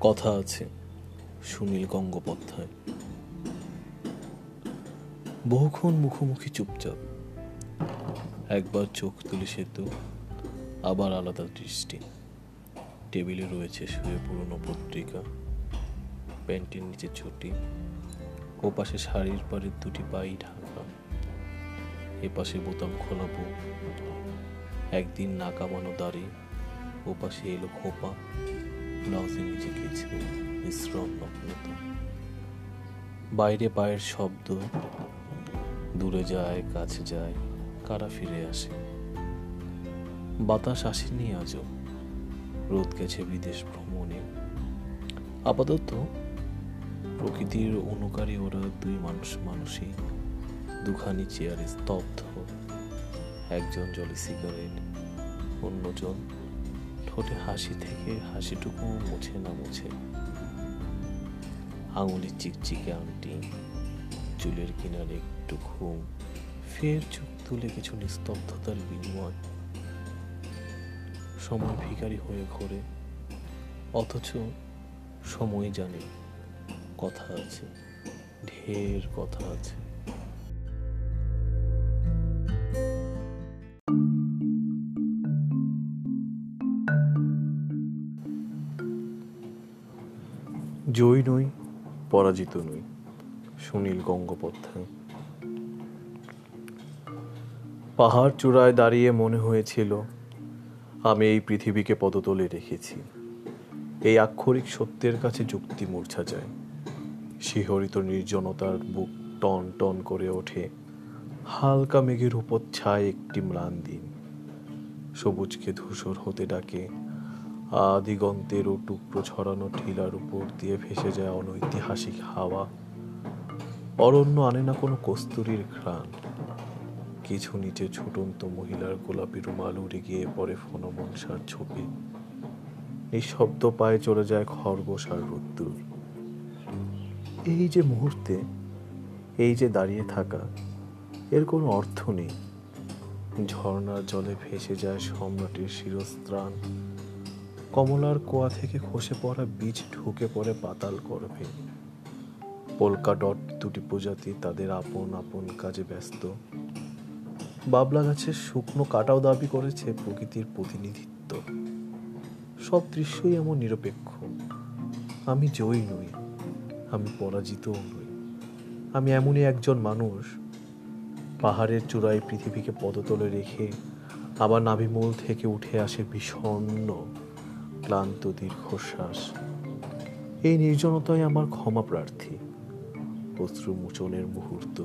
কথা আছে সুনীল গঙ্গোপাধ্যায়। বহুক্ষণ মুখোমুখি চুপচাপ। একবার চোখ তুলে সেতু আবার আলাদা দৃষ্টি। টেবিলে রয়েছে শুয়ে পুরনো পত্রিকা, প্যান্টের নিচে ছুটি ও পাশে শাড়ির পাড়ের দুটি পাই ঢাকা এ পাশে বোতাম খোলা বুক। একদিন না কামানো দাড়ি ও পাশে এলো খোপা। ব্লাউজের নিচে কিছু মিশ্রণ নগ্নতা। বাইরে পায়ের শব্দ, দূরে যায়, কাছে যায়, কারা ফিরে আসে? বাতাস আসেনি আজও। রোদ গেছে বিদেশ ভ্রমণে। আপাতত প্রকৃতির অনুকারী ওরা দুই মানুষ মানুষই। দুখানি চেয়ারে স্তব্ধ। একজন জলে সিগারেট অন্যজন ঠোঁটে হাসি থেকে হাসিটুকু মুছে না মুছে। আঙুলের চিকচিকে আংটি, চুলের কিনারে একটু ঘুম, ফের চোখ তুলে কিছু নিস্তব্ধতার বিনিময়। সময় ভিখারি হয়ে ঘোরে, অথচ সময় জানে, কথা আছে, ঢের কথা আছে। জয়ী নই। পরাজিত নই। সুনীল গঙ্গোপাধ্যায়। পাহাড় চূড়ায় দাঁড়িয়ে মনে হয়েছিল, আমি এই পৃথিবীকে পদতলে রেখেছি। এই আক্ষরিক সত্যের কাছে যুক্তি মূর্ছা যায়। শিহরিত নির্জনতার বুক টন টন করে ওঠে। হালকা মেঘের উপর ছায় একটি ম্লান দিন। সবুজকে ধূসর হতে ডাকে। আদিগন্তের ও টুকরো ছড়ানো ঢিলার উপর দিয়ে ভেসে যায় অনৈতিহাসিক হাওয়া। অরণ্য আনে না কোনো কস্তুরীর ঘ্রাণ। কিছু নিচে ছুটন্ত মহিলার গোলাপি রুমাল উড়ে গিয়ে পড়ে ফনমনসার ছবি। নিঃশব্দ পায়ে চলে যায় খরগোশ আর রোদ্দুর। এই যে মুহূর্তে, এই যে দাঁড়িয়ে থাকা, এর কোনো অর্থ নেই। ঝর্ণার জলে ভেসে যায় সম্রাটের শিরস্ত্রাণ। কমলার কোয়া থেকে খসে পড়া বীজ ঢুকে পড়ে পাতাল গর্ভে। পোলকা ডট দুটি প্রজাতি তাদের আপন আপন কাজে ব্যস্ত। বাবলা গাছের শুকনো কাটাও দাবি করেছে প্রকৃতির প্রতিনিধিত্ব। সব দৃশ্যই এমন নিরপেক্ষ। আমি জয়ী নই, আমি পরাজিতও নই। আমি এমনই একজন মানুষ। পাহাড়ের চূড়ায় পৃথিবীকে পদতলে রেখে আবার নাভিমূল থেকে উঠে আসে বিষণ্ণ ক্লান্ত দীর্ঘশ্বাস। এই নির্জনতায় আমার ক্ষমা প্রার্থী। অশ্রু মোচনের মুহূর্ত।